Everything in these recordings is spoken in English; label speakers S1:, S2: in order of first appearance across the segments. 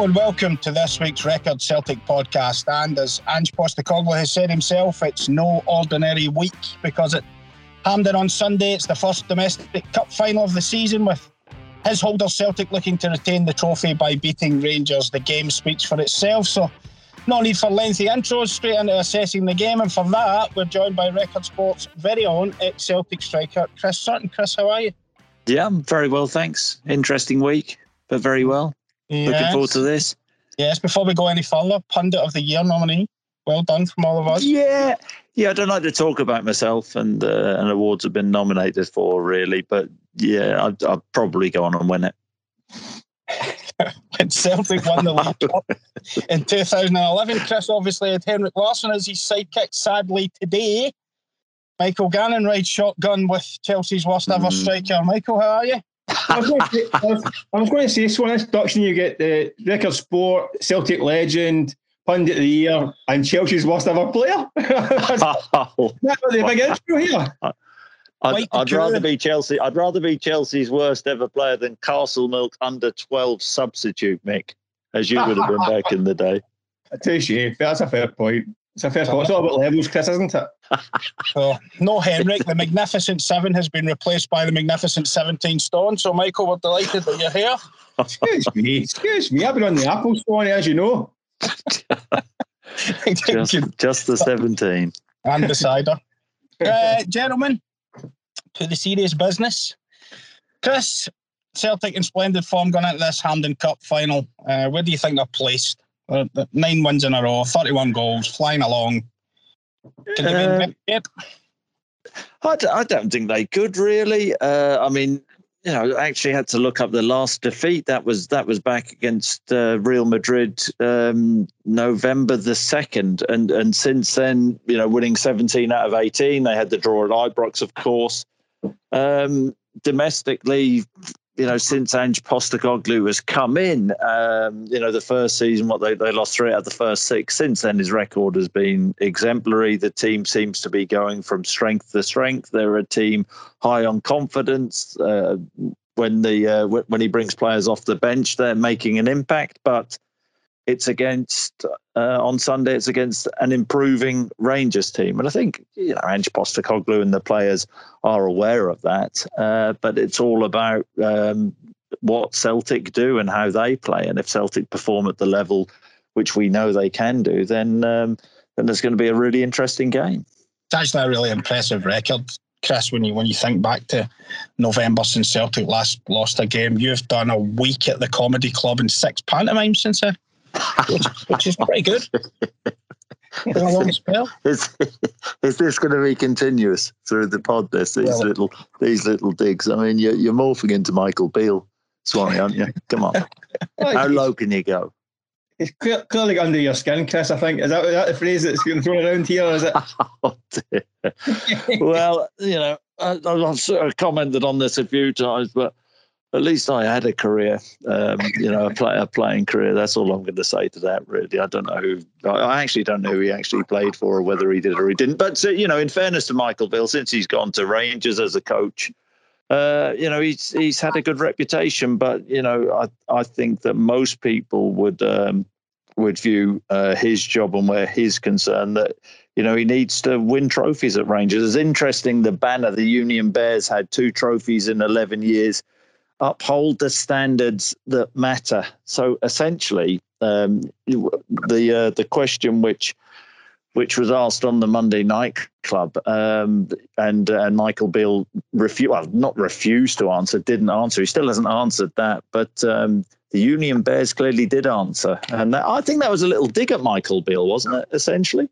S1: And welcome to this week's Record Celtic podcast. And as Ange Postecoglou has said himself, it's no ordinary week because at Hampden on Sunday, it's the first domestic cup final of the season with his holder Celtic looking to retain the trophy by beating Rangers. The game speaks for itself, so no need for lengthy intros, straight into assessing the game. And for that, we're joined by Record Sports' very own ex Celtic striker, Chris Sutton. Chris, how are you?
S2: Yeah, I'm very well, thanks. Interesting week, but very well. Looking forward to this.
S1: Yes, before we go any further, Pundit of the Year nominee. Well done from all of us.
S2: Yeah, yeah. I don't like to talk about myself and uh, and awards have been nominated for really, but yeah, I'd, I'd probably go on and win it.
S1: when Celtic won the League Cup in 2011. Chris obviously had Henrik Larsson as his sidekick. Sadly, today, Michael Gannon rides shotgun with Chelsea's worst ever
S2: Mm.
S1: striker. Michael, how are you?
S3: I was, going to say, I, was, I going to say, so in this production, you get the record sport, Celtic legend, pundit of the year, and Chelsea's worst ever player. That's
S2: I'd,
S3: not the big intro here.
S1: Quite the
S2: I'd rather be Chelsea. I'd rather be Chelsea's worst ever player than Castlemilk under 12 substitute, Mick, as you would have been back in the day.
S3: I tell you, that's a fair point. It's a fair point. It's all about levels, Chris, isn't it?
S1: So, no Henrik. The Magnificent Seven has been replaced by the Magnificent 17 Stone. So, Michael, we're delighted that you're here.
S3: Excuse me, excuse me. I've been on the Apple Store, as you know.
S2: Just, just the 17.
S1: and the cider. Uh, gentlemen, to the serious business. Chris, Celtic in splendid form going into this Hampden Cup final. Uh, where do you think they're placed? Uh, nine wins in a row, 31 goals, flying along. Can they
S2: Uh,
S1: win? Yep.
S2: I, d- I don't think they could really. Uh, I mean, you know, I actually had to look up the last defeat. That was that was back against uh, Real Madrid, um, November the second, and and since then, you know, winning seventeen out of eighteen. They had the draw at Ibrox, of course. Um, domestically, you know, since Ange Postecoglou has come in, um, you know, the first season, what they, they lost three out of the first six. Since then, his record has been exemplary. The team seems to be going from strength to strength. They're a team high on confidence. Uh, when the uh, when he brings players off the bench, they're making an impact. But it's against uh, on Sunday. It's against an improving Rangers team, and I think you know Ange Postecoglou and the players are aware of that. Uh, but it's all about um, what Celtic do and how they play. And if Celtic perform at the level which we know they can do, then um, then there's going to be a really interesting game.
S1: It's actually a really impressive record, Chris, when you when you think back to November since Celtic last lost a game. You've done a week at the comedy club and six pantomimes since then, which, which is pretty good. A long spell.
S2: Is is this going to be continuous through the pod? This these
S1: Well- uh,
S2: little these little digs. I mean, you're you're morphing into Michael Beale, Swanee, aren't you? Come on, how low can you go?
S3: It's clear, clearly under your skin, Chris, I think. Is that, is that the phrase that's getting thrown around here? Is it?
S2: Oh, well, you know, I, I've sort of commented on this a few times, but at least I had a career, um, you know, a, play, a playing career. That's all I'm going to say to that, really. I don't know who, I actually don't know who he actually played for or whether he did or he didn't. But, uh, you know, in fairness to Michael Beale, since he's gone to Rangers as a coach, uh, you know, he's he's had a good reputation, but you know, I I think that most people would um, would view uh, his job and where he's concerned that you know he needs to win trophies at Rangers. It's interesting. The banner, the Union Bears had two trophies in eleven years. Uphold the standards that matter. So essentially, um, the uh, the question which which was asked on the Monday Night Club, um, and and Michael Beale refused, well, not refused to answer, didn't answer. He still hasn't answered that. But um, the Union Bears clearly did answer, and that, I think that was a little dig at Michael Beale, wasn't it? Essentially.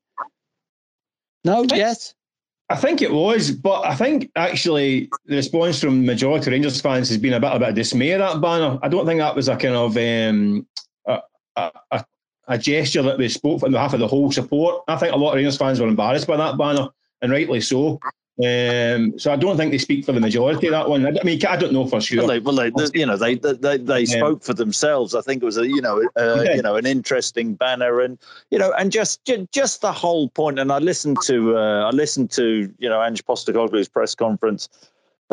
S2: No. Yes.
S3: I think it was, but I think actually the response from majority Rangers fans has been a bit a bit of dismay at that banner. I don't think that was a kind of um, a, a, a, gesture that we spoke on behalf of the whole support. I think a lot of Rangers fans were embarrassed by that banner, and rightly so. Um, so I don't think they speak for the majority of that one. I mean, I don't know for sure.
S2: Well, they, well, they, you know, they they, they spoke for themselves. I think it was a you know uh, you know an interesting banner, and you know, and just just the whole point. And I listened to uh, I listened to you know Ange Postecoglou's press conference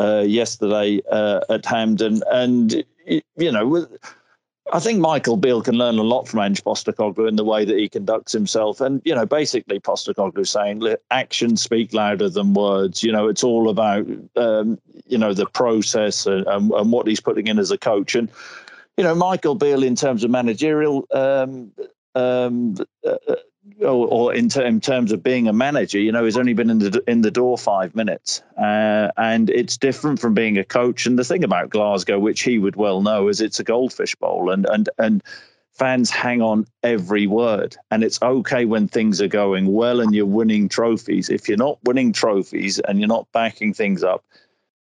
S2: uh, yesterday uh, at Hampden, and you know I think Michael Beale can learn a lot from Ange Postecoglou in the way that he conducts himself. And, you know, basically Postecoglou saying actions speak louder than words. You know, it's all about, um, you know, the process and, and, and, what he's putting in as a coach. And, you know, Michael Beale, in terms of managerial um, um, uh, or, or in, ter- in, terms of being a manager, you know, he's only been in the in the door five minutes, uh, and it's different from being a coach. And the thing about Glasgow, which he would well know, is it's a goldfish bowl, and and and fans hang on every word. And it's okay when things are going well and you're winning trophies. If you're not winning trophies and you're not backing things up,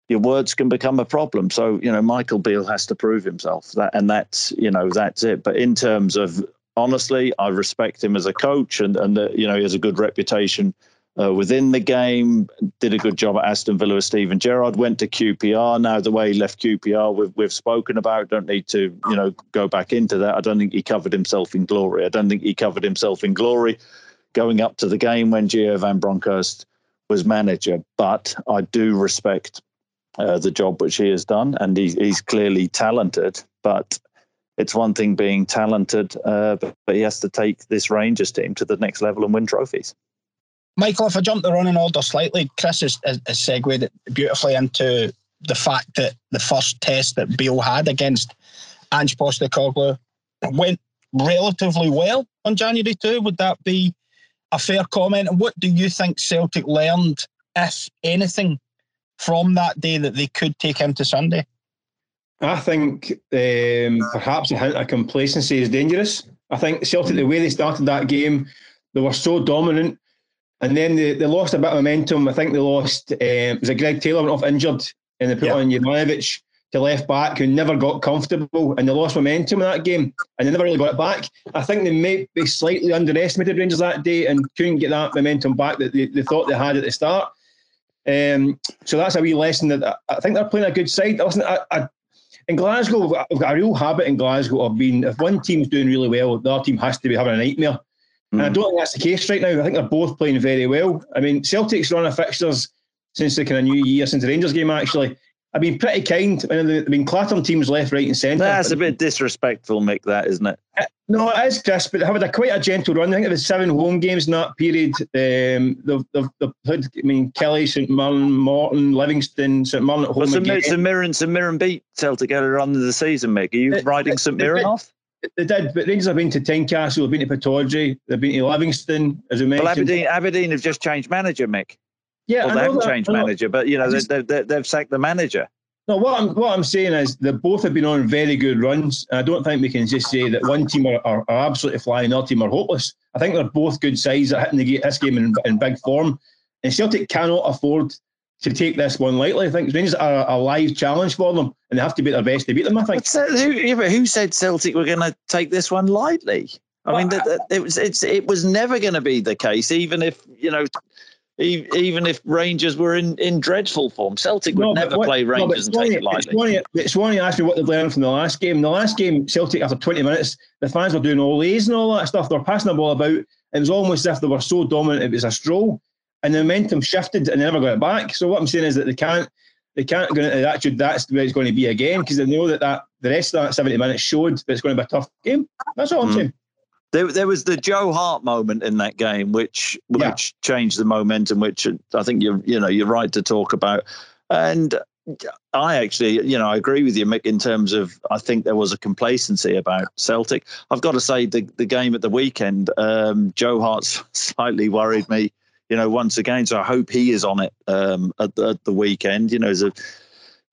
S2: your words can become a problem. So you know, Michael Beale has to prove himself. That and that's you know that's it. But in terms of honestly, I respect him as a coach, and and you know he has a good reputation uh, within the game. Did a good job at Aston Villa with Steven Gerrard. Went to QPR. Now the way he left QPR, we've we've spoken about. Don't need to you know go back into that. I don't think he covered himself in glory. I don't think he covered himself in glory going up to the game when Gio Van Bronckhorst was manager. But I do respect uh, the job which he has done, and he, he's clearly talented. But it's one thing being talented, uh, but, but, he has to take this Rangers team to the next level and win trophies.
S1: Michael, if I jump the running order slightly, Chris has, has, segued beautifully into the fact that the first test that Beale had against Ange Postecoglou went relatively well on January 2. Would that be a fair comment? And what do you think Celtic learned, if anything, from that day that they could take him to Sunday?
S3: I think um, perhaps a hint of complacency is dangerous. I think Celtic, the way they started that game, they were so dominant, and then they, they lost a bit of momentum. I think they lost. Um, was it Greg Taylor went off injured, and they put yeah. on Juranovic to left back, who never got comfortable, and they lost momentum in that game, and they never really got it back. I think they may be slightly underestimated Rangers that day and couldn't get that momentum back that they, they thought they had at the start. Um, so that's a wee lesson that I think they're playing a good side. Listen, I, I in Glasgow, we've got a real habit in Glasgow of being if one team's doing really well, the other team has to be having a nightmare. Mm. And I hmm. don't think that's the case right now. I think they're both playing very well. I mean, Celtic's run of fixtures since the kind of new year, since the Rangers game actually, I've been pretty kind. I mean, they've been clattering teams left, right, and centre.
S2: That's a bit disrespectful, Mick. That isn't it?
S3: No, it is, Chris. But they have had a quite a gentle run. I think it was seven home games in that period. Um, they've, they've, they've had, I mean, Killie, St Mirren, Morton, Livingston, St Mirren at home well, St. again.
S2: St Mirren, St Mirren beat Celtic at the season, Mick. Are you it, riding it, St Mirren off?
S3: They did, but Rangers have been to Tynecastle, they've been to Pittodrie, they've been to Livingston, as we mentioned.
S2: Well, Aberdeen, Aberdeen have just changed manager, Mick. Yeah, well, they haven't that, changed manager, but you know just, they, they, they've sacked the manager.
S3: No, what I'm what I'm saying is that both have been on very good runs. I don't think we can just say that one team are, are, are absolutely flying, the other team are hopeless. I think they're both good sides that hitting the, this game in, in big form. And Celtic cannot afford to take this one lightly. I think Rangers are a live challenge for them, and they have to be their best to beat them. I think.
S2: who, who said Celtic were going to take this one lightly? I mean, it was it's it was never going to be the case, even if you know even if Rangers were in, in dreadful form. Celtic would no, never what, play Rangers no, and take it lightly.
S3: It's one you asked me what they've learned from the last game. The last game, Celtic, after 20 minutes, the fans were doing all these and all that stuff. They were passing the ball about. It was almost as if they were so dominant, it was a stroll. And the momentum shifted and they never got it back. So what I'm saying is that they can't they can't go into that. That's the way it's going to be again because they know that, that the rest of that 70 minutes showed that it's going to be a tough game. That's all I'm mm. saying.
S2: There, there was the Joe Hart moment in that game, which which yeah. changed the momentum. Which I think you're you know you're right to talk about, and I actually, you know, I agree with you, Mick, in terms of I think there was a complacency about Celtic. I've got to say, the, the game at the weekend, um, Joe Hart's slightly worried me, you know, once again. So I hope he is on it um, at, the, at the weekend. You know, as a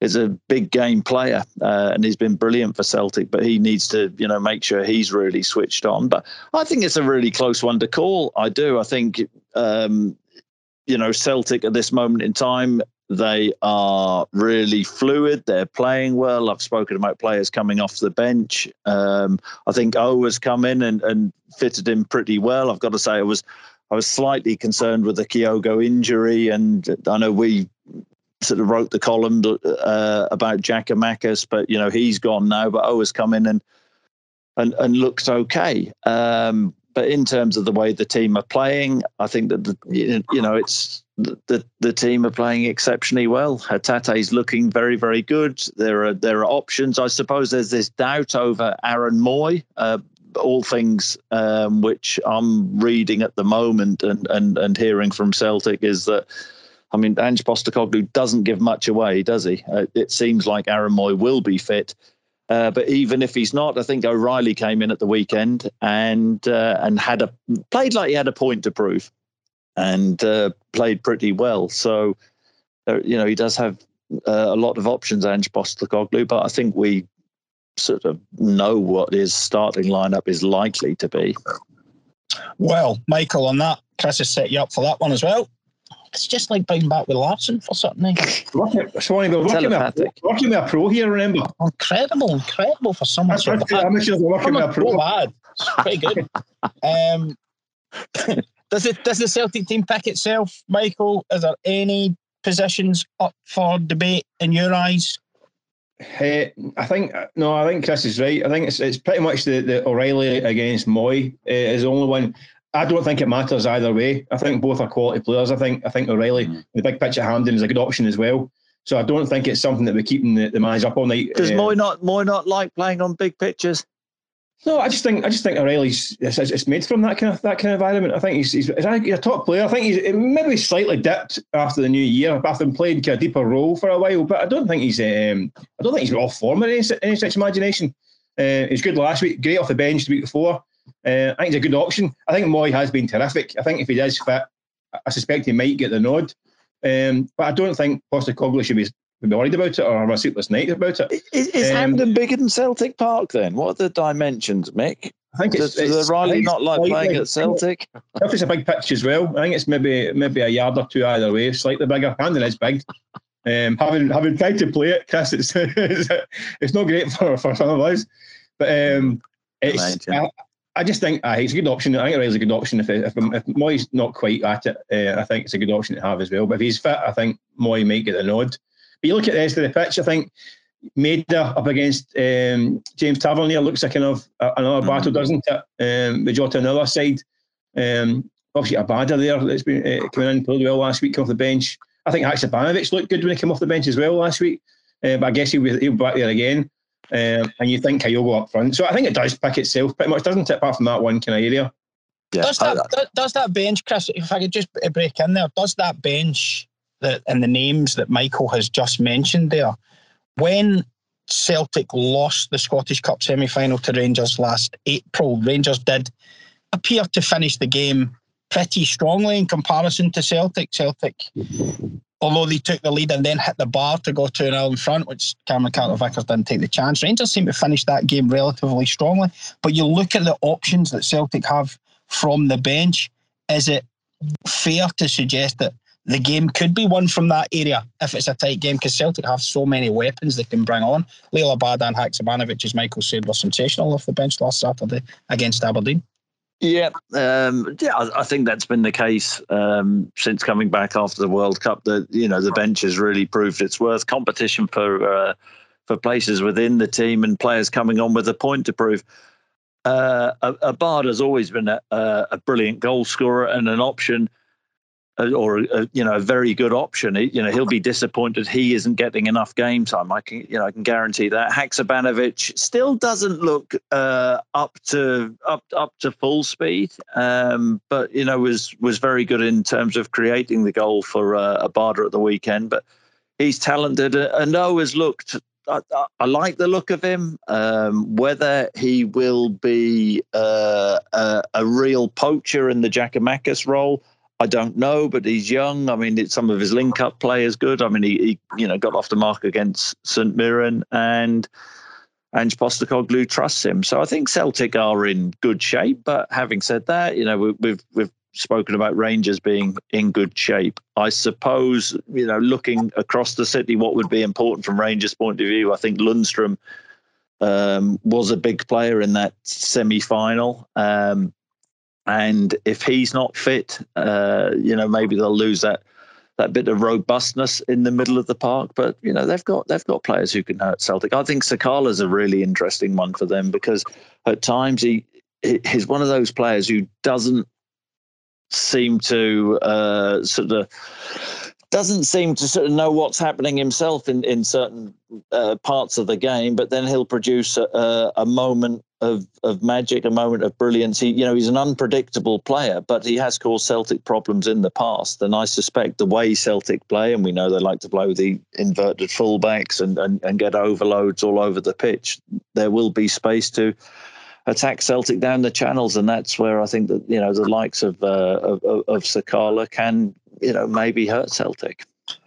S2: is a big game player uh, and he's been brilliant for Celtic, but he needs to, you know, make sure he's really switched on. But I think it's a really close one to call. I do. I think, um, you know, Celtic at this moment in time, they are really fluid. They're playing well. I've spoken about players coming off the bench. Um, I think O has come in and, and fitted in pretty well. I've got to say, I was I was slightly concerned with the Kyogo injury, and I know we sort of wrote the column uh, about Giakoumakis, but you know he's gone now. But O has come in and and and looks okay. Um, but in terms of the way the team are playing, I think that the, you know it's the the team are playing exceptionally well. Hatate is looking very very good. There are there are options. I suppose there's this doubt over Aaron Mooy. Uh, all things um, which I'm reading at the moment and, and and hearing from Celtic is that I mean, Ange Postecoglou doesn't give much away, does he? Uh, it seems like Aaron Mooy will be fit. Uh, but even if he's not, I think O'Riley came in at the weekend and uh, and had a played like he had a point to prove, and uh, played pretty well. So, uh, you know, he does have uh, a lot of options, Ange Postecoglou. But I think we sort of know what his starting lineup is likely to be.
S1: Well, Michael, on that, Chris has set you up for that one as well it's just like being back with Larsson for something.
S3: Working, Swanee, we're working with, a, working with a pro here, remember?
S1: Incredible, incredible for someone
S3: so bad. I'm sure they're working with a pro.
S1: bad. It's pretty good. um, does it does the Celtic team pick itself, Michael? Is there any positions up for debate in your eyes?
S3: Hey, I think no, I think Chris is right. I think it's it's pretty much the, the O'Riley against Mooy uh, is the only one. I don't think it matters either way. I think both are quality players. I think I think O'Riley, mm. the big pitch at Hampden, is a good option as well. So I don't think it's something that we're keeping the, the man's up all night.
S2: Does uh, Mooy not Mooy not like playing on big pitches?
S3: No, I just think I just think O'Riley's it's, it's made from that kind of that kind of environment. I think he's he's, he's a top player. I think he's maybe slightly dipped after the new year, after playing a deeper role for a while. But I don't think he's um, I don't think he's off form in any, any such imagination. Uh, he's good last week, great off the bench the week before. Uh, I think it's a good option. I think Mooy has been terrific. I think if he does fit, I suspect he might get the nod. Um, but I don't think Postecoglou should be, be worried about it or have a sleepless night about it.
S2: Is, is um, Hampden bigger than Celtic Park then? What are the dimensions, Mick?
S3: I think it's, does,
S2: it's, Riley not like playing at Celtic?
S3: I think it's a big pitch as well. I think it's maybe maybe a yard or two either way, slightly bigger. Hampden is big. Um, having having tried to play it, Chris, it's it's, it's not great for, for some of us. But um, it's I, I just think uh, it's a good option. I think it is a good option. If if, if Mooy's not quite at it, uh, I think it's a good option to have as well. But if he's fit, I think Mooy might get the nod. But you look at the rest of the pitch, I think Maeda up against um, James Tavernier looks like kind of another mm-hmm. battle, doesn't it? Um, with Jota on the other side. Um, obviously, Abada there that's been uh, coming in played well last week off the bench. I think Haksabanovic looked good when he came off the bench as well last week. Uh, but I guess he'll be, he'll be back there again. Um, and you think Kyogo up front. So I think it does pick itself pretty much, doesn't it, apart from that one kind of area.
S1: Yeah. Does that does, does that bench, Chris? If I could just break in there, does that bench that and the names that Michael has just mentioned there, when Celtic lost the Scottish Cup semi final to Rangers last April, Rangers did appear to finish the game pretty strongly in comparison to Celtic. Celtic although they took the lead and then hit the bar to go 2 0 in front, which Cameron Carter Vickers didn't take the chance. Rangers seem to finish that game relatively strongly. But you look at the options that Celtic have from the bench, is it fair to suggest that the game could be won from that area if it's a tight game? Because Celtic have so many weapons they can bring on. Liel Abada and Haksabanovic, as Michael said, were sensational off the bench last Saturday against Aberdeen.
S2: Yeah, um, yeah, I, I, think that's been the case um, since coming back after the World Cup. That you know the bench has really proved its worth. Competition for uh, for places within the team and players coming on with a point to prove. Uh, Abada has always been a, a, brilliant goal scorer and an option or a, you know a very good option. you know he'll be disappointed he isn't getting enough game time. I can you know I can guarantee that. Haksabanovic still doesn't look uh, up to up up to full speed, um, but you know was was very good in terms of creating the goal for uh, Abada at the weekend. But he's talented and Noah's looked. I, I, I, like the look of him. Um, whether he will be uh, a, a real poacher in the Giakoumakis role, I don't know, but he's young. I mean, some of his link-up play is good. I mean, he, he you know got off the mark against St Mirren, and Ange Postecoglou trusts him. So I think Celtic are in good shape. But having said that, you know, we, we've we've spoken about Rangers being in good shape. I suppose, you know, looking across the city, what would be important from Rangers' point of view, I think Lundstram um, was a big player in that semi final. Um, and if he's not fit, uh, you know, maybe they'll lose that that bit of robustness in the middle of the park. But you know, they've got they've got players who can hurt Celtic. I think Sakala's a really interesting one for them because at times he he's one of those players who doesn't seem to uh, sort of doesn't seem to sort of know what's happening himself in in certain uh, parts of the game, but then he'll produce a, a, moment of of magic, a moment of brilliance. He, you know, he's an unpredictable player, but he has caused Celtic problems in the past. And I suspect the way Celtic play, and we know they like to with the inverted fullbacks and and, and get overloads all over the pitch. There will be space to attack Celtic down the channels, and that's where I think that you know the likes of uh, of, of Sakala can you know maybe hurt Celtic.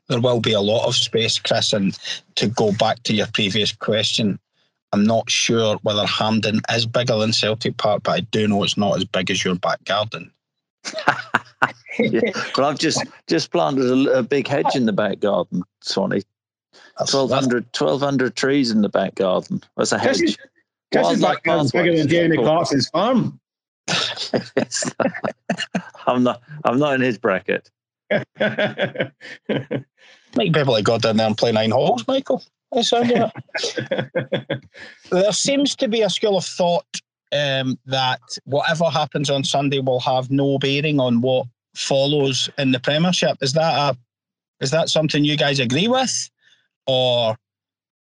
S1: There will be a lot of space, Chris, and to go back to your previous question, I'm not sure whether Hampden is bigger than Celtic Park, but I do know it's not as big as your back garden.
S2: yeah. Well, I've just just planted a, a, big hedge in the back garden, Swanee. 1200, 1200 trees in the back garden. That's a hedge.
S3: Because back garden's bigger than Jeremy Clarkson's farm.
S2: I'm not. I'm not in his bracket.
S1: Might be able to go down there and play nine holes, Michael. there seems to be a school of thought um, that whatever happens on Sunday will have no bearing on what follows in the Premiership. Is that a is that something you guys agree with, or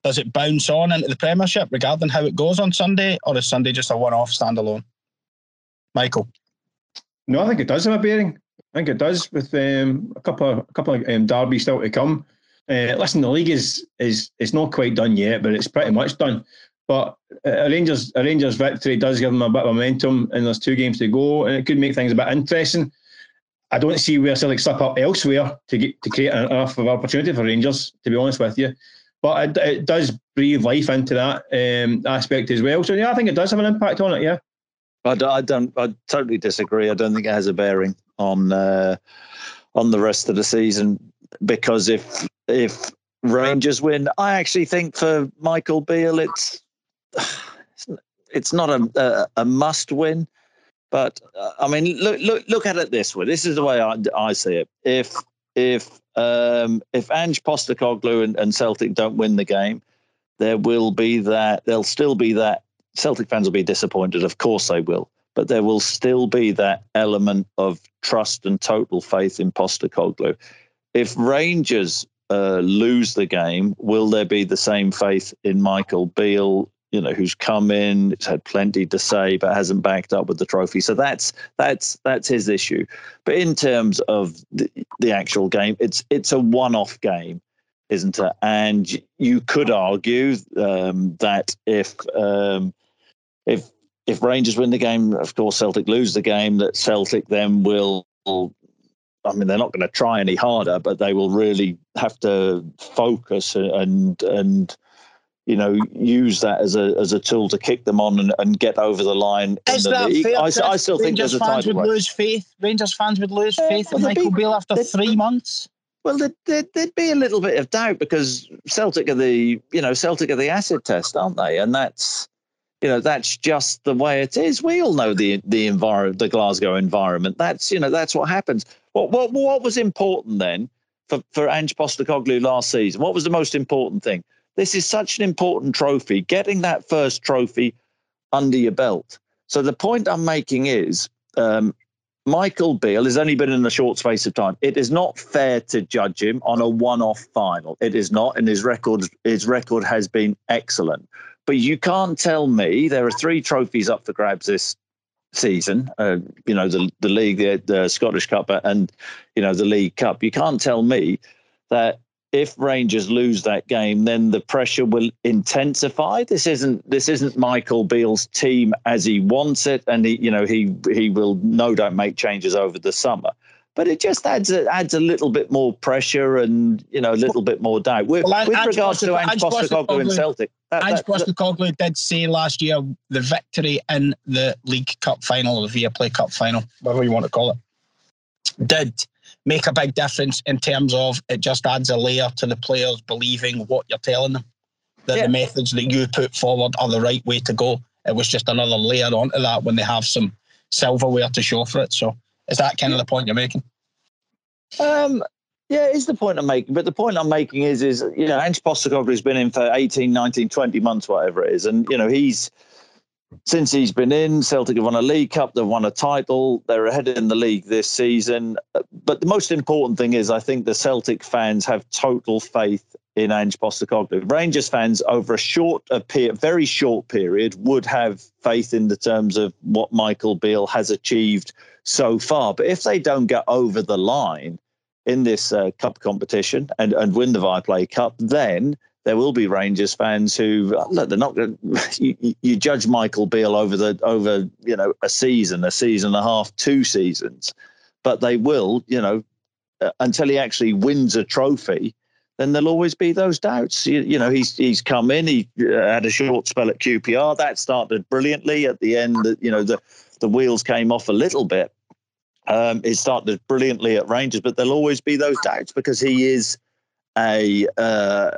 S1: does it bounce on into the Premiership regarding how it goes on Sunday, or is Sunday just a one-off standalone? Michael.
S3: No, I think it does have a bearing. I think it does with um, a couple of, a couple of um, derbies still to come. Uh, listen, the league is is it's not quite done yet, but it's pretty much done. But a Rangers a Rangers victory does give them a bit of momentum, and there's two games to go, and it could make things a bit interesting. I don't see where Celtic slip up elsewhere to get to create enough of opportunity for Rangers. To be honest with you, but it, it does breathe life into that um, aspect as well. So yeah, I think it does have an impact on it. Yeah.
S2: I I don't. I totally disagree. I don't think it has a bearing on uh, on the rest of the season because if if Rangers win, I actually think for Michael Beale, it's it's not a a, a must win. But uh, I mean, look look look at it this way. This is the way I, I see it. If if um, if Ange Postecoglou and, and Celtic don't win the game, there will be that. There'll still be that. Celtic fans will be disappointed. Of course they will. But there will still be that element of trust and total faith in Postecoglou. If Rangers uh, lose the game, will there be the same faith in Michael Beale? You know, who's come in, has had plenty to say, but hasn't backed up with the trophy. So that's that's that's his issue. But in terms of the, the actual game, it's it's a one-off game isn't it? And you could argue um, that if um, if if Rangers win the game, of course Celtic lose the game. That Celtic then will. I mean, they're not going to try any harder, but they will really have to focus and and you know use that as a as a tool to kick them on and, and get over the line.
S1: Is
S2: the
S1: that
S2: league.
S1: fair?
S2: I, I still
S1: Rangers
S2: think there's a
S1: fans would
S2: race.
S1: lose faith. Rangers fans would lose faith in
S2: well,
S1: Michael
S2: be,
S1: Beale after three months.
S2: Well, there'd, there'd, there'd, be a little bit of doubt because Celtic are the, you know, Celtic are the acid test, aren't they? And that's, you know, that's just the way it is. We all know the the environment, the Glasgow environment. That's, you know, that's what happens. What what what was important then for for Ange Postecoglou last season? What was the most important thing? This is such an important trophy. Getting that first trophy under your belt. So the point I'm making is, um, Michael Beale has only been in a short space of time. It is not fair to judge him on a one-off final. It is not, and his record his record has been excellent. But you can't tell me there are three trophies up for grabs this season. Uh, you know the the league, the, the Scottish Cup, and you know the League Cup. You can't tell me that if Rangers lose that game, then the pressure will intensify. This isn't this isn't Michael Beale's team as he wants it, and he you know he he will no doubt make changes over the summer. But it just adds a, adds a little bit more pressure and you know a little bit more doubt. With,
S1: Well,
S2: with
S1: Ange
S2: regards to Ange
S1: Ange
S2: Postecoglou and Celtic, that,
S1: Ange
S2: that-
S1: Postecoglou did say last year the victory in the League Cup final, the Viaplay Cup final, whatever you want to call it, did make a big difference in terms of it just adds a layer to the players believing what you're telling them. That
S2: Yeah.
S1: the methods that you put forward are the right way to go. It was just another layer onto that when they have some silverware to show for it. So is that kind of the point you're making?
S2: Um, yeah, it's the point I'm making. But the point I'm making is, is you know, Ange Postecoglou's been in for 18, 19, 20 months, whatever it is. And, you know, he's, since he's been in, Celtic have won a League Cup, they've won a title, they're ahead in the league this season. But the most important thing is, I think the Celtic fans have total faith in Ange Postecoglou. Rangers fans, over a short, a very short period, would have faith in the terms of what Michael Beale has achieved so far. But if they don't get over the line in this uh, cup competition and, and win the Viaplay Cup, then there will be Rangers fans who look. They're not going. You, you- judge Michael Beale over the over you know a season, a season and a half, two seasons, but they will you know uh, until he actually wins a trophy. Then there'll always be those doubts. You, you know, he's he's come in. He uh, had a short spell at QPR that started brilliantly. At the end, you know, the the wheels came off a little bit. Um, it started brilliantly at Rangers, but there'll always be those doubts because he is a uh,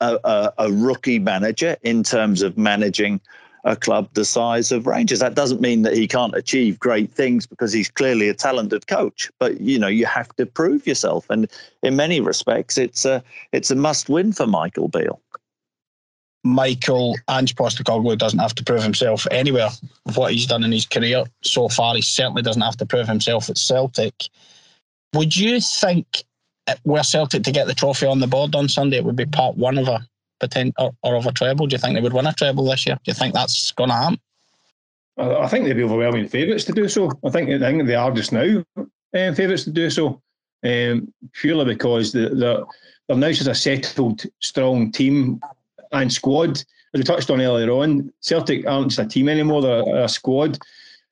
S2: a, a rookie manager in terms of managing a club the size of Rangers. That doesn't mean that he can't achieve great things because he's clearly a talented coach. But you know, you have to prove yourself, and in many respects, it's a it's a must win for Michael Beale.
S1: Michael Ange Postecoglou doesn't have to prove himself anywhere what he's done in his career so far. He certainly doesn't have to prove himself at Celtic. Would you think were Celtic to get the trophy on the board on Sunday, it would be part one of a potent or, or of a treble? Do you think they would win a treble this year? Do you think that's going to happen?
S3: I, think they'd be overwhelming favourites to do so. I think I think they are just now um, favourites to do so, um, purely because the, the, they're now just a settled, strong team and squad. As we touched on earlier on, Celtic aren't just a team anymore; they're a squad,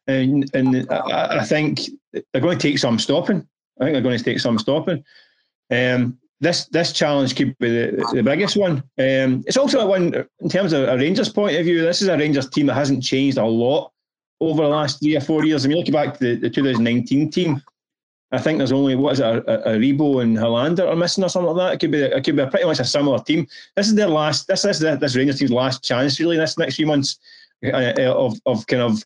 S3: and and I, I think they're going to take some stopping. I think they're going to take some stopping. Um, this this challenge could be the, the biggest one. Um, it's also one in terms of a Rangers point of view. This is a Rangers team that hasn't changed a lot over the last three or four years. I mean, looking back to the, the 2019 team, I think there's only what is it, Aribo and Helander are missing or something like that. It could be it could be pretty much a similar team. This is their last. This is the, this Rangers team's last chance really. This next few months uh, of of kind of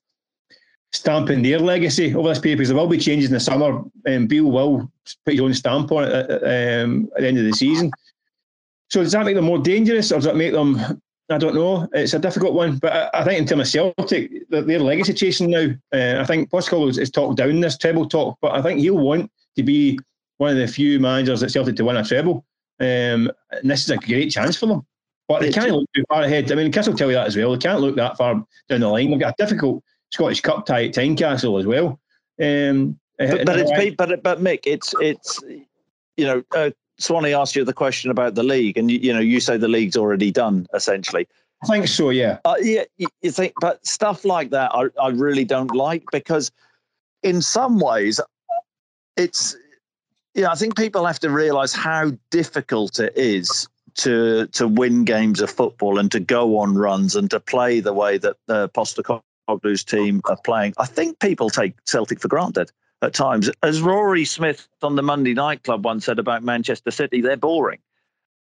S3: stamping their legacy over this period because there will be changes in the summer. And Beale will put his own stamp on it at, um, at the end of the season. So does that make them more dangerous, or does that make them? I don't know. It's a difficult one, but I, I think in terms of Celtic, their, their legacy chasing now. Uh, I think Postecoglou is, is talked down this treble talk, but I think he'll want to be one of the few managers at Celtic to win a treble, um, and this is a great chance for them. But they can't look too far ahead. I mean, Chris will tell you that as well. They can't look that far down the line. They've got a difficult Scottish Cup tie at Tynecastle as well. Um,
S2: But, but it's but but Mick, it's it's you know, uh, Swanee asked you the question about the league, and you, you know, you say the league's already done essentially.
S3: I think so. Yeah.
S2: Uh, yeah, you, you think, but stuff like that, I, I really don't like because, in some ways, it's, know, I think people have to realise how difficult it is to to win games of football and to go on runs and to play the way that the Postecoglou's team are playing. I think people take Celtic for granted at times. As Rory Smith on the Monday Night Club once said about Manchester City, they're boring.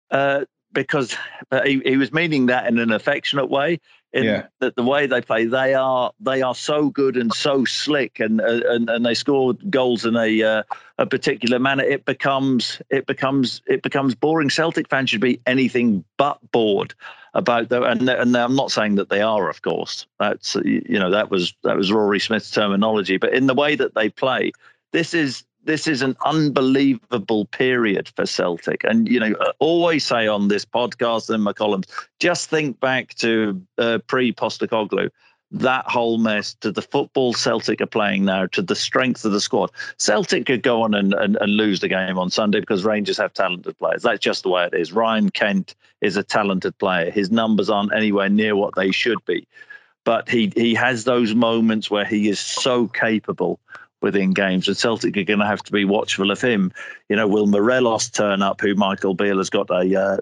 S2: Uh, because uh, he, he was meaning that in an affectionate way. In
S3: Yeah.
S2: that the way they play, they are they are so good and so slick, and uh, and and they score goals in a uh, a particular manner. It becomes it becomes it becomes boring. Celtic fans should be anything but bored about that. And and I'm not saying that they are, of course. That's you know that was that was Rory Smith's terminology. But in the way that they play, this is this is an unbelievable period for Celtic. And, you know, I always say on this podcast and my columns, just think back to uh, pre Postecoglou, that whole mess, to the football Celtic are playing now, to the strength of the squad. Celtic could go on and, and, and lose the game on Sunday because Rangers have talented players. That's just the way it is. Ryan Kent is a talented player. His numbers aren't anywhere near what they should be. But he, he has those moments where he is so capable within games, and Celtic are going to have to be watchful of him. You know, will Morelos turn up, who Michael Beale has got a uh,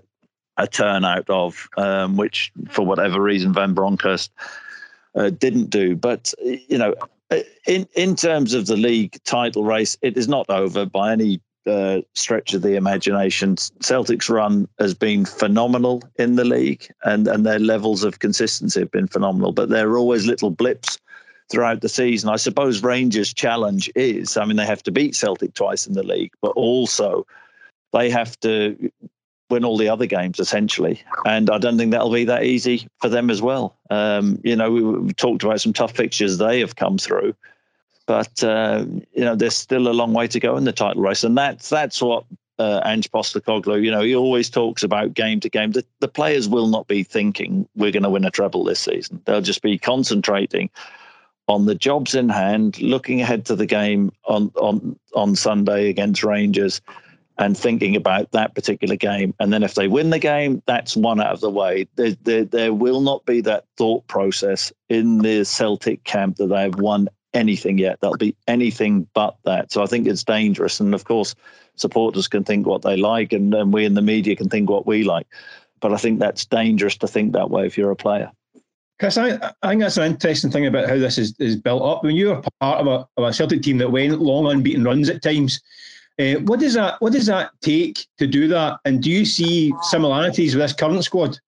S2: a turnout of, um, which for whatever reason Van Bronckhorst uh, didn't do. But you know, in in terms of the league title race, it is not over by any uh, stretch of the imagination. Celtic's run has been phenomenal in the league, and and their levels of consistency have been phenomenal. But there are always little blips throughout the season. I suppose Rangers' challenge is, I mean, they have to beat Celtic twice in the league, but also they have to win all the other games essentially. And I don't think that'll be that easy for them as well. Um, you know, we, we, talked about some tough fixtures they have come through, but uh, you know, there's still a long way to go in the title race, and that's that's what. Uh, Ange Postecoglou, you know, he always talks about game to game. The, the players will not be thinking we're going to win a treble this season. They'll just be concentrating on the jobs in hand, looking ahead to the game on on on Sunday against Rangers, and thinking about that particular game. And then if they win the game, that's one out of the way. There, there, there will not be that thought process in the Celtic camp that they have won anything yet. That'll be anything but that. So I think it's dangerous. And of course, supporters can think what they like, and, and we in the media can think what we like. But I think that's dangerous to think that way if you're a player.
S3: Chris, I, I, think that's an interesting thing about how this is, is built up. When you're part of a, of a Celtic team that went long unbeaten runs at times, uh, what does that what does that take to do that? And do you see similarities with this current squad?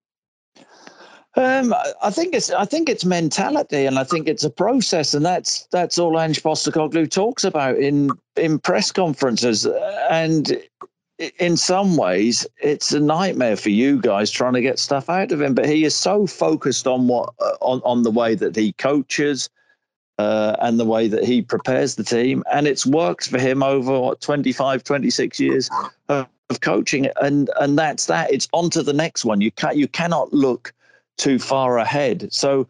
S2: Um, I think it's I think it's mentality, and I think it's a process, and that's that's all Ange Postecoglou talks about in in press conferences. And in some ways, it's a nightmare for you guys trying to get stuff out of him. But he is so focused on what on on the way that he coaches, uh, and the way that he prepares the team. And it's worked for him over what, 25, 26 years of, of coaching. And and that's that. It's on to the next one. You can you cannot look too far ahead. So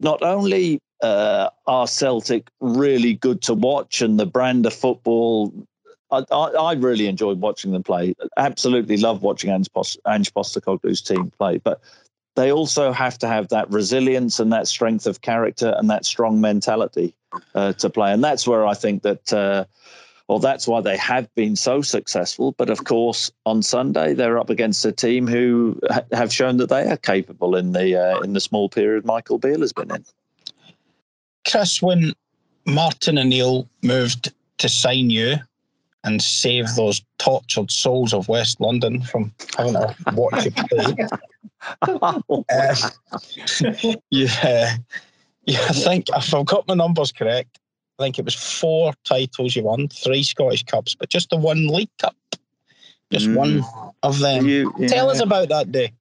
S2: not only uh, are Celtic really good to watch and the brand of football. I, I, really enjoyed watching them play. Absolutely love watching Ange, Post, Ange Postecoglou's team play. But they also have to have that resilience and that strength of character and that strong mentality uh, to play. And that's where I think that, uh, well, that's why they have been so successful. But of course, on Sunday they're up against a team who ha- have shown that they are capable in the uh, in the small period Michael Beale has been in.
S1: Chris, when Martin O'Neill moved to sign you and save those tortured souls of West London from having to watch you play. uh, yeah, yeah, I think if I've got my numbers correct, I think it was four titles you won, three Scottish Cups, but just the one League Cup. Just mm. one of them. You, yeah. Tell us about that day.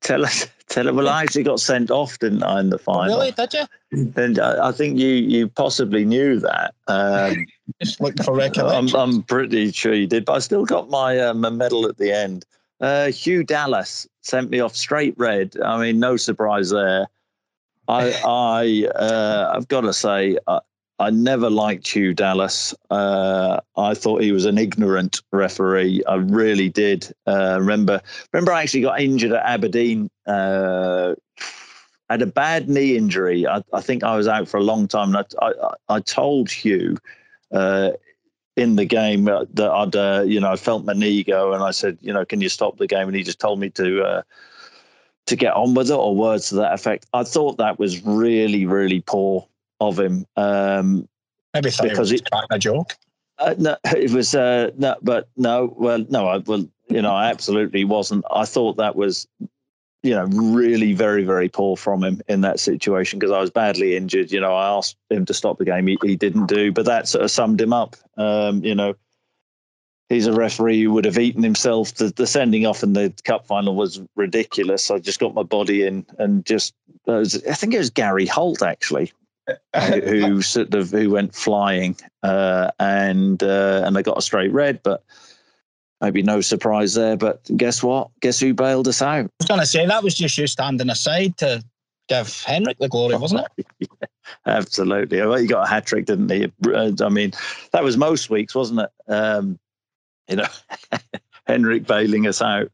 S2: Tell us. Tell us. Well, I actually got sent off, didn't I, in the final?
S1: Really? Did you?
S2: And I, I think you you possibly knew that. Um,
S1: Just looking for recollection.
S2: I'm, I'm, pretty sure you did, but I still got my um, medal at the end. Uh, Hugh Dallas sent me off straight red. I mean, no surprise there. I, I, uh, I've got to say, I, I never liked Hugh Dallas. Uh, I thought he was an ignorant referee. I really did. Uh, remember, remember, I actually got injured at Aberdeen. Uh, had a bad knee injury. I, I, think I was out for a long time. And I, I, I told Hugh uh, in the game that I'd, uh, you know, I felt my knee go, and I said, you know, can you stop the game? And he just told me to uh, to get on with it, or words to that effect. I thought that was really, really poor of him. Um,
S1: Maybe because it was a joke.
S2: Uh, no, it was uh, no, but no, well, no, I well, you know, I absolutely wasn't. I thought that was you know, really very, very poor from him in that situation because I was badly injured. You know, I asked him to stop the game. He, he didn't do, but that sort of summed him up. Um, you know, he's a referee who would have eaten himself. The, the sending off in the cup final was ridiculous. I just got my body in and just, was, I think it was Gary Holt actually. Who sort of who went flying uh, and uh, and they got a straight red, but maybe no surprise there. But guess what? Guess who bailed us out? I
S1: was going to say that was just you standing aside to give Henrik the glory, wasn't it? yeah,
S2: absolutely. Well, he got a hat trick, didn't he? Uh, I mean, that was most weeks, wasn't it? Um, you know, Henrik bailing us out.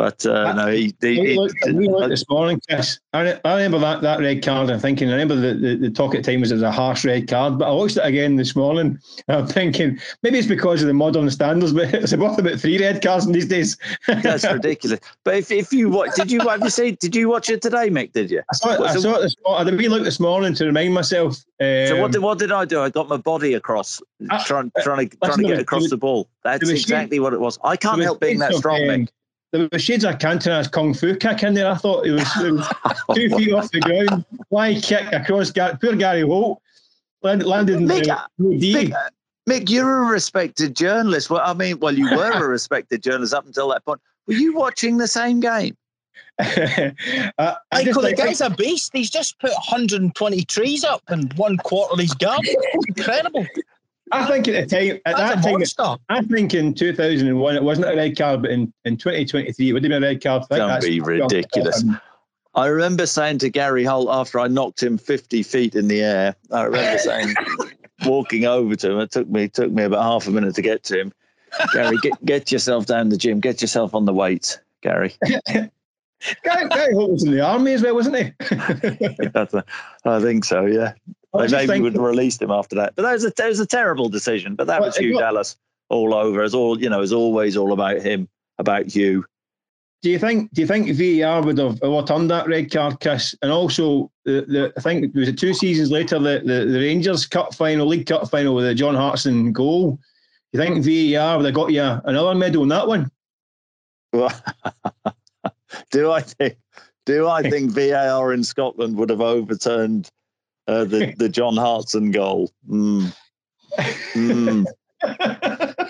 S2: But uh, no, he. he,
S3: we,
S2: he
S3: looked, we looked this morning, Chris. I, I remember that, that red card. I'm thinking. I remember the, the, the talk at times it was a harsh red card, but I watched it again this morning. I'm thinking maybe it's because of the modern standards, but it's worth about three red cards in these days.
S2: That's ridiculous. But if, if you watch, did you have you seen? Did you watch it today, Mick? Did you?
S3: I saw it. I saw it this, morning. I did a wee look this morning to remind myself.
S2: Um, so what did what did I do? I got my body across, I, trying trying to trying to get across was, the ball. That's exactly what it was. I can't help being that strong, Mick
S3: there was shades of Cantona's kung fu kick in there. I thought it was, it was two feet off the ground, fly kick across. Poor Gary Holt landed in
S2: Mick, the Mick, Mick, you're a respected journalist. Well, I mean, well, you were a respected journalist up until that point. Were you watching the same game?
S1: uh, Michael, the guy's a beast. He's just put 120 trees up in one quarter of his garden. Incredible.
S3: I think at the time, at That's that time, I think in 2001 it wasn't a red card, but in, in 2023 it would have been a red card.
S2: Don't be ridiculous. Um, I remember saying to Gary Holt after I knocked him 50 feet in the air, I remember saying, walking over to him, it took me took me about half a minute to get to him. Gary, get, get yourself down the gym, get yourself on the weights, Gary.
S3: Gary, Gary Holt was in the army as well, wasn't he?
S2: I think so, yeah. They maybe think, would have released him after that. But that was a, that was a terrible decision. But that well, was Hugh got, Dallas all over. It's all you know. It's always all about him, about you.
S3: Do you think? Do you think VAR would have overturned that red card, Chris? And also, the, the I think was it two seasons later the, the, the Rangers Cup final, League Cup final with the John Hartson goal. Do you think VAR would have got you another medal in that one?
S2: Do I think? Do I think VAR in Scotland would have overturned uh, the the John Hartson goal. Mm. Mm.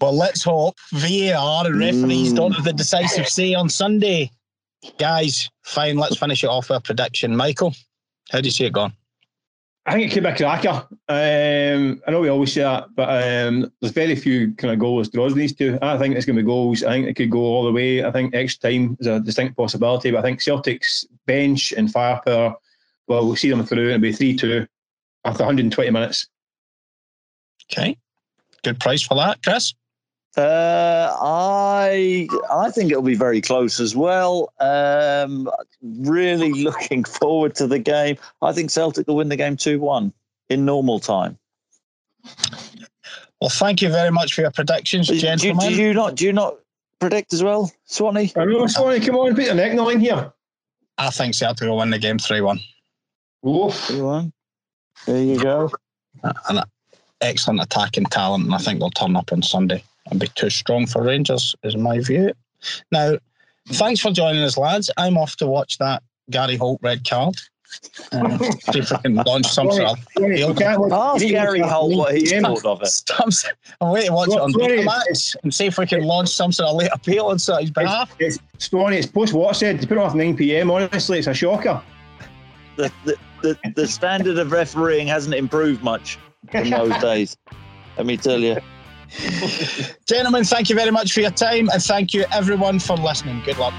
S1: well, let's hope VAR and referees mm. don't have the decisive say on Sunday. Guys, fine. Let's finish it off with a prediction. Michael, how do you see it going?
S3: I think it could be a cracker. Um, I know we always say that, but um, there's very few kind of goals draws in these two. I think it's going to be goals. I think it could go all the way. I think extra time is a distinct possibility, but I think Celtic's bench and firepower well, we'll see them through. It'll be 3 2 after 120 minutes.
S1: Okay. Good price for that, Chris?
S2: Uh, I I think it'll be very close as well. Um, really looking forward to the game. I think Celtic will win the game two one in normal time.
S1: Well, thank you very much for your predictions, do, gentlemen.
S2: Do, do, you not do you not predict as well, Swanee?
S3: I know, Swanee. Come on, put your neck line here.
S1: I think Celtic will win the game three one.
S2: Oof. There you go.
S1: An excellent attacking talent, and I think they'll turn up on Sunday and be too strong for Rangers, is my view. Now, thanks for joining us, lads. I'm off to watch that Gary Holt red card. Uh, see if I can launch some sort of.
S2: Ask Gary Holt what he thought of it.
S1: I'm waiting to watch it on the Betamax and see if we can launch some sort of late appeal on his behalf.
S3: It's, it's, it's post what said to put it off 9 pm. Honestly, it's a shocker.
S2: The, the, the, the standard of refereeing hasn't improved much in those days. Let me tell you.
S1: Gentlemen, thank you very much for your time and thank you everyone for listening. Good luck.